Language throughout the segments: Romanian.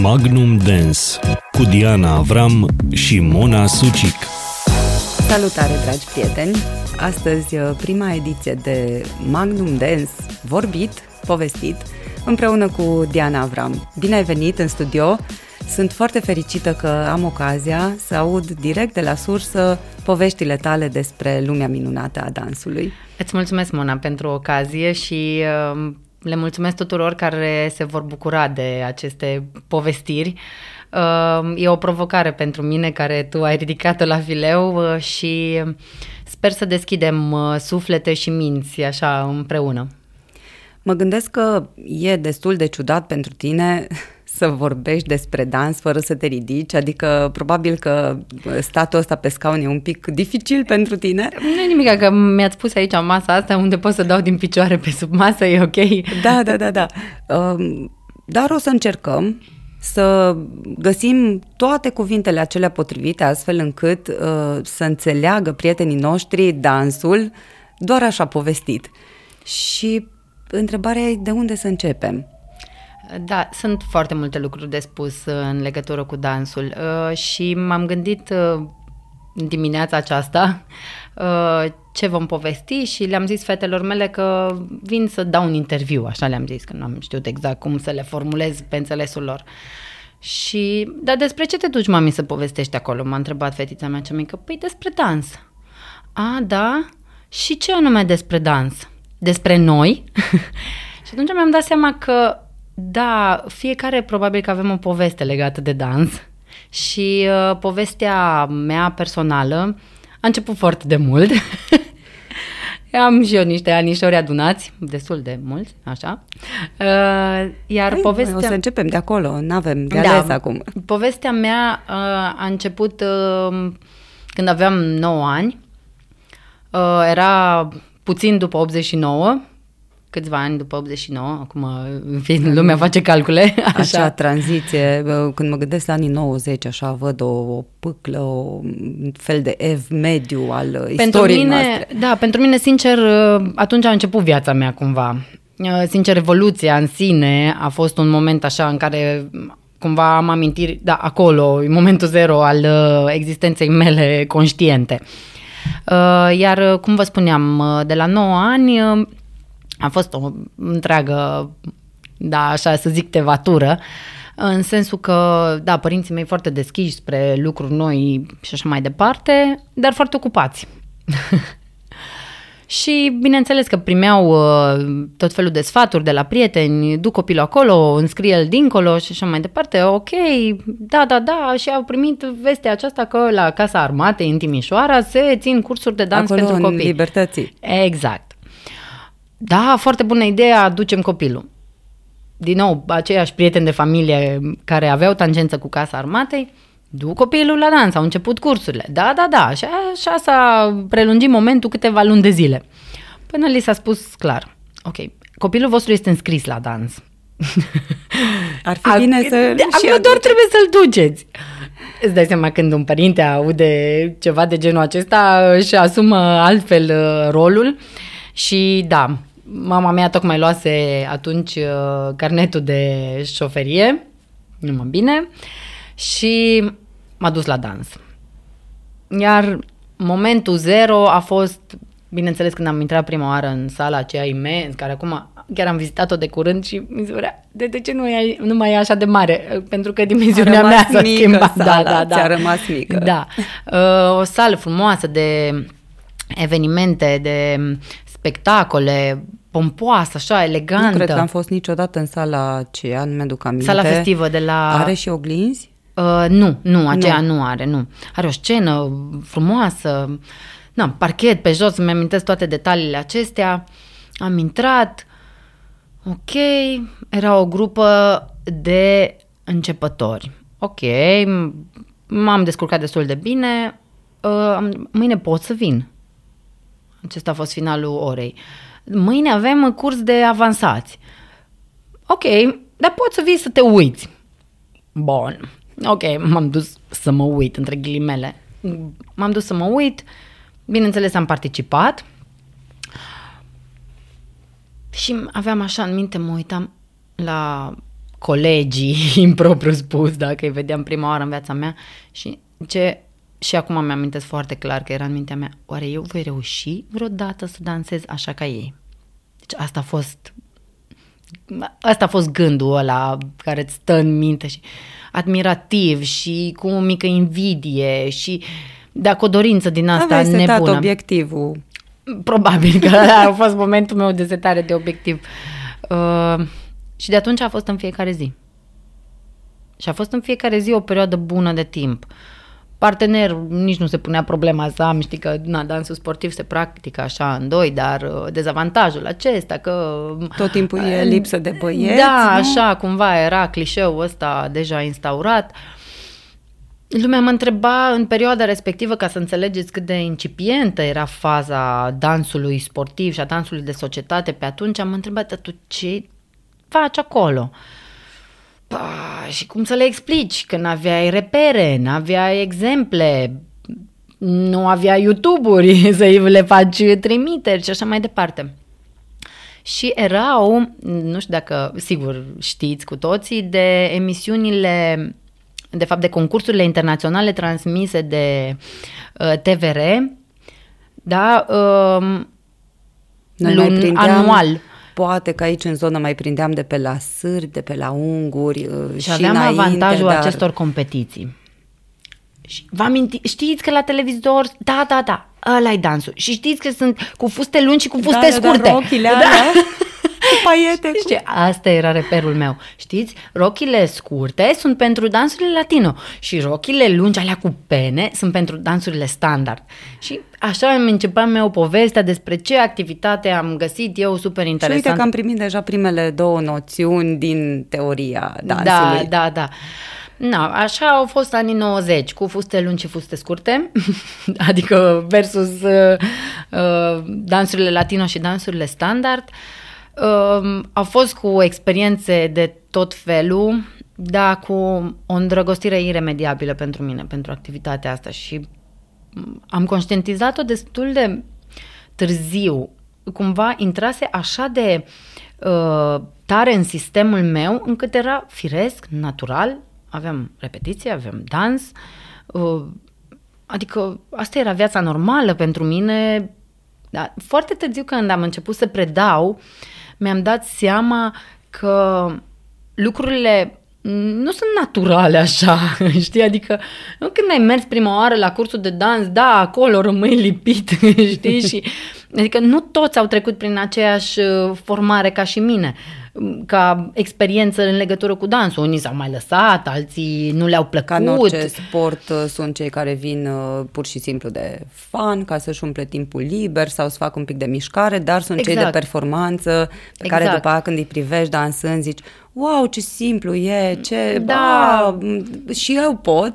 Magnum Dance cu Diana Avram și Mona Sucic. Salutare, dragi prieteni! Astăzi, uh, prima ediție de Magnum Dance, vorbit, povestit, împreună cu Diana Avram. Bine ai venit în studio! Sunt foarte fericită că am ocazia să aud direct de la sursă poveștile tale despre lumea minunată a dansului. Îți mulțumesc, Mona, pentru ocazie și uh, le mulțumesc tuturor care se vor bucura de aceste povestiri. Uh, e o provocare pentru mine care tu ai ridicat-o la fileu uh, și sper să deschidem uh, suflete și minți așa împreună. Mă gândesc că e destul de ciudat pentru tine să vorbești despre dans fără să te ridici, adică probabil că statul ăsta pe scaun e un pic dificil pentru tine. Nu e nimic, că mi-ați pus aici masa asta unde pot să dau din picioare pe sub masă, e ok? Da, da, da, da. Um, dar o să încercăm să găsim toate cuvintele acelea potrivite astfel încât uh, să înțeleagă prietenii noștri dansul doar așa povestit. Și întrebarea e de unde să începem? Da, sunt foarte multe lucruri de spus uh, în legătură cu dansul uh, și m-am gândit uh, dimineața aceasta ce vom povesti și le-am zis fetelor mele că vin să dau un interviu, așa le-am zis, că nu am știut exact cum să le formulez pe înțelesul lor. Și, dar despre ce te duci, mami, să povestești acolo? M-a întrebat fetița mea cea mică. Păi despre dans. A, da? Și ce anume despre dans? Despre noi? și atunci mi-am dat seama că da, fiecare probabil că avem o poveste legată de dans și uh, povestea mea personală a început foarte de mult. Am și eu niște anișori adunați, destul de mulți, așa. Uh, iar Hai, povestea... O să începem de acolo, nu avem de ales da, acum. Povestea mea uh, a început uh, când aveam 9 ani. Uh, era puțin după 89 câțiva ani după 89, acum fiind lumea face calcule. Așa. așa, tranziție, când mă gândesc la anii 90, așa văd o, o pâclă, o fel de ev mediu al pentru istoriei mine, noastre. Da, pentru mine, sincer, atunci a început viața mea cumva. Sincer, revoluția în sine a fost un moment așa în care cumva am amintiri, da, acolo, în momentul zero al uh, existenței mele conștiente. Uh, iar, cum vă spuneam, de la 9 ani a fost o întreagă, da, așa să zic, tevatură, în sensul că, da, părinții mei foarte deschiși spre lucruri noi și așa mai departe, dar foarte ocupați. și bineînțeles că primeau uh, tot felul de sfaturi de la prieteni, du copilul acolo, înscrie-l dincolo și așa mai departe. Ok, da, da, da, și au primit vestea aceasta că la Casa Armatei în Timișoara se țin cursuri de dans acolo pentru copii. în libertății. Exact da, foarte bună idee, aducem copilul. Din nou, aceiași prieteni de familie care aveau tangență cu Casa Armatei, du copilul la dans, au început cursurile. Da, da, da, și așa s-a prelungit momentul câteva luni de zile. Până li s-a spus clar, ok, copilul vostru este înscris la dans. Ar fi bine să Acum doar trebuie să-l duceți. Îți dai seama când un părinte aude ceva de genul acesta, își asumă altfel uh, rolul și da, mama mea tocmai luase atunci uh, carnetul de șoferie, numai bine, și m-a dus la dans. Iar momentul zero a fost, bineînțeles, când am intrat prima oară în sala aceea imens, care acum chiar am vizitat-o de curând și mi se părea, de, de ce nu, e, nu mai e așa de mare? Pentru că dimensiunea mea s-a schimbat. Sala, da, da, da. Ți-a rămas mică. Da. Uh, o sală frumoasă de evenimente, de spectacole, pompoasă, așa, elegantă. Nu cred că am fost niciodată în sala aceea, nu mi-aduc aminte. Sala festivă de la... Are și oglinzi? Uh, nu, nu, aceea nu. nu are, nu. Are o scenă frumoasă, na, parchet pe jos, îmi amintesc toate detaliile acestea. Am intrat, ok, era o grupă de începători. Ok, m-am descurcat destul de bine, uh, mâine pot să vin. Acesta a fost finalul orei. Mâine avem curs de avansați. Ok, dar poți să vii să te uiți. Bun. Ok, m-am dus să mă uit, între ghilimele. M-am dus să mă uit, bineînțeles am participat și aveam așa în minte, mă uitam la colegii, impropriu spus, dacă îi vedeam prima oară în viața mea și ce și acum mi-amintesc foarte clar că era în mintea mea, oare eu voi reuși vreodată să dansez așa ca ei? Deci asta a fost asta a fost gândul ăla care îți stă în minte și admirativ și cu o mică invidie și dacă o dorință din asta Aveai setat nebună. obiectivul. Probabil că a fost momentul meu de setare de obiectiv. Uh, și de atunci a fost în fiecare zi. Și a fost în fiecare zi o perioadă bună de timp. Partener, nici nu se punea problema să am, știi că na, dansul sportiv se practică așa în doi, dar uh, dezavantajul acesta că... Tot timpul e lipsă de băieți, Da, nu? așa cumva era clișeul ăsta deja instaurat. Lumea mă întreba în perioada respectivă, ca să înțelegeți cât de incipientă era faza dansului sportiv și a dansului de societate pe atunci, am întrebat, "Dar tu ce faci acolo? Pa, și cum să le explici? Că n-aveai repere, n-aveai exemple, nu avea YouTube-uri să le faci trimiteri și așa mai departe. Și erau, nu știu dacă, sigur știți cu toții, de emisiunile, de fapt de concursurile internaționale transmise de uh, TVR, da, uh, Noi mai lun, prindeam, anual. Poate că aici în zonă mai prindeam de pe la sârbi, de pe la unguri uh, Și aveam înainte, avantajul dar... acestor competiții. Și vă aminti, știți că la televizor, da, da, da, ăla e dansul. Și știți că sunt cu fuste lungi și cu fuste da, da, scurte. Da, rochile alea, cu paiete. Cu... Știi, asta era reperul meu. Știți, rochile scurte sunt pentru dansurile latino și rochile lungi, alea cu pene, sunt pentru dansurile standard. Și așa îmi începeam eu povestea despre ce activitate am găsit eu super Și interesantă. uite că am primit deja primele două noțiuni din teoria Da, dansului. da, da. Na, așa au fost anii 90, cu fuste lungi și fuste scurte, adică versus uh, uh, dansurile latino și dansurile standard. Uh, au fost cu experiențe de tot felul, dar cu o îndrăgostire iremediabilă pentru mine, pentru activitatea asta și am conștientizat-o destul de târziu. Cumva intrase așa de uh, tare în sistemul meu încât era firesc, natural, aveam repetiție, aveam dans, uh, adică asta era viața normală pentru mine. Da, foarte târziu când am început să predau, mi-am dat seama că lucrurile nu sunt naturale așa, știi? Adică nu când ai mers prima oară la cursul de dans, da, acolo rămâi lipit, știi? Și, adică nu toți au trecut prin aceeași uh, formare ca și mine, ca experiență în legătură cu dansul. Unii s-au mai lăsat, alții nu le-au plăcut. Ca în orice sport uh, sunt cei care vin uh, pur și simplu de fan, ca să-și umple timpul liber sau să facă un pic de mișcare, dar sunt exact. cei de performanță pe exact. care după aia când îi privești dansând zici wow, ce simplu e, ce... Da. Ba, și eu pot.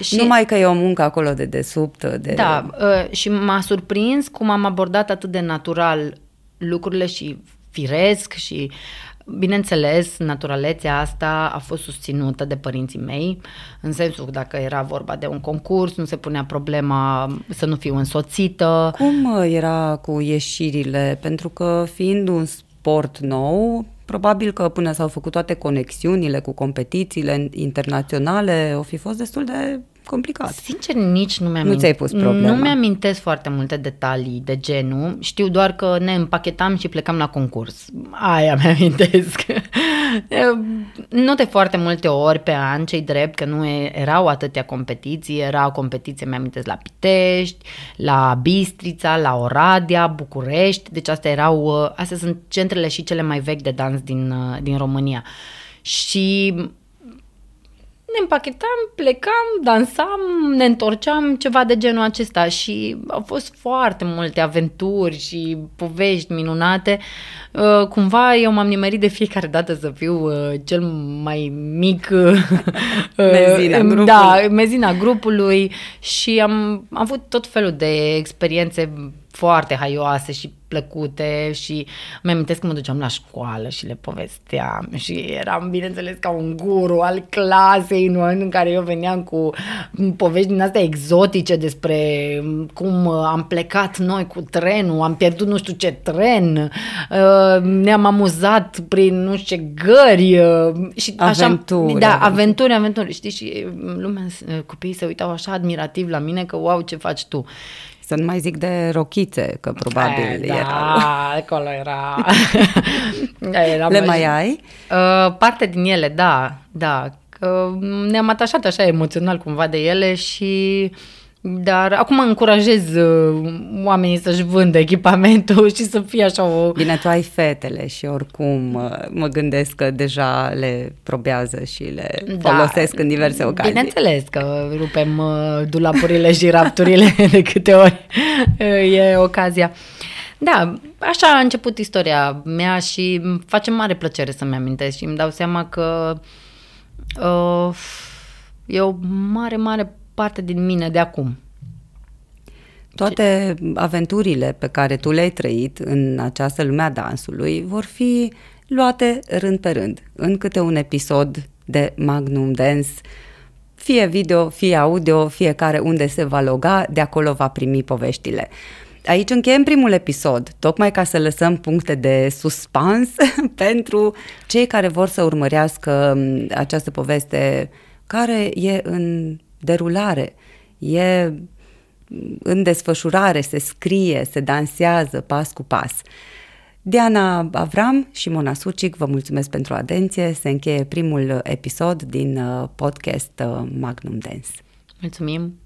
Și... Numai că e o muncă acolo de desubt. De... Da, uh, și m-a surprins cum am abordat atât de natural lucrurile și firesc și Bineînțeles, naturalețea asta a fost susținută de părinții mei, în sensul că dacă era vorba de un concurs, nu se punea problema să nu fiu însoțită. Cum era cu ieșirile? Pentru că fiind un sport nou, probabil că până s-au făcut toate conexiunile cu competițiile internaționale, o fi fost destul de complicat. Sincer, nici nu mi-am Nu ți-ai pus problema. Nu mi-amintesc foarte multe detalii de genul. Știu doar că ne împachetam și plecam la concurs. Aia mi-amintesc. nu de foarte multe ori pe an, cei drept, că nu erau atâtea competiții. Era o competiție, mi-amintesc, la Pitești, la Bistrița, la Oradea, București. Deci astea erau, astea sunt centrele și cele mai vechi de dans din, din România. Și ne împachetam, plecam, dansam, ne întorceam, ceva de genul acesta și au fost foarte multe aventuri și povești minunate. Uh, cumva eu m-am nimerit de fiecare dată să fiu uh, cel mai mic mezina, grupului. da, mezina grupului și am, am avut tot felul de experiențe foarte haioase și plăcute și mi-amintesc că mă duceam la școală și le povesteam și eram, bineînțeles, ca un guru al clasei în momentul în care eu veneam cu povești din astea exotice despre cum am plecat noi cu trenul, am pierdut nu știu ce tren, uh, ne-am amuzat prin nu știu ce gări uh, și aventuri, așa, da, aventuri, aventuri, știi, și lumea, copiii se uitau așa admirativ la mine că wow, ce faci tu. Să nu mai zic de rochițe, că probabil e, da, erau. acolo era. era Le mai ai? Uh, parte din ele, da, da. Uh, ne-am atașat așa emoțional cumva de ele și dar acum încurajez uh, oamenii să-și vândă echipamentul și să fie așa o... Bine, tu ai fetele și oricum uh, mă gândesc că deja le probează și le da, folosesc în diverse ocazii. Bineînțeles că rupem uh, dulapurile și rapturile de câte ori e ocazia. Da, așa a început istoria mea și îmi face mare plăcere să-mi amintesc și îmi dau seama că uh, e o mare, mare parte din mine de acum. Toate aventurile pe care tu le-ai trăit în această lume a dansului vor fi luate rând pe rând, în câte un episod de Magnum Dance, fie video, fie audio, fiecare unde se va loga, de acolo va primi poveștile. Aici încheiem primul episod, tocmai ca să lăsăm puncte de suspans pentru cei care vor să urmărească această poveste care e în derulare, e în desfășurare, se scrie, se dansează pas cu pas. Diana Avram și Mona Sucic, vă mulțumesc pentru atenție. Se încheie primul episod din uh, podcast uh, Magnum Dance. Mulțumim!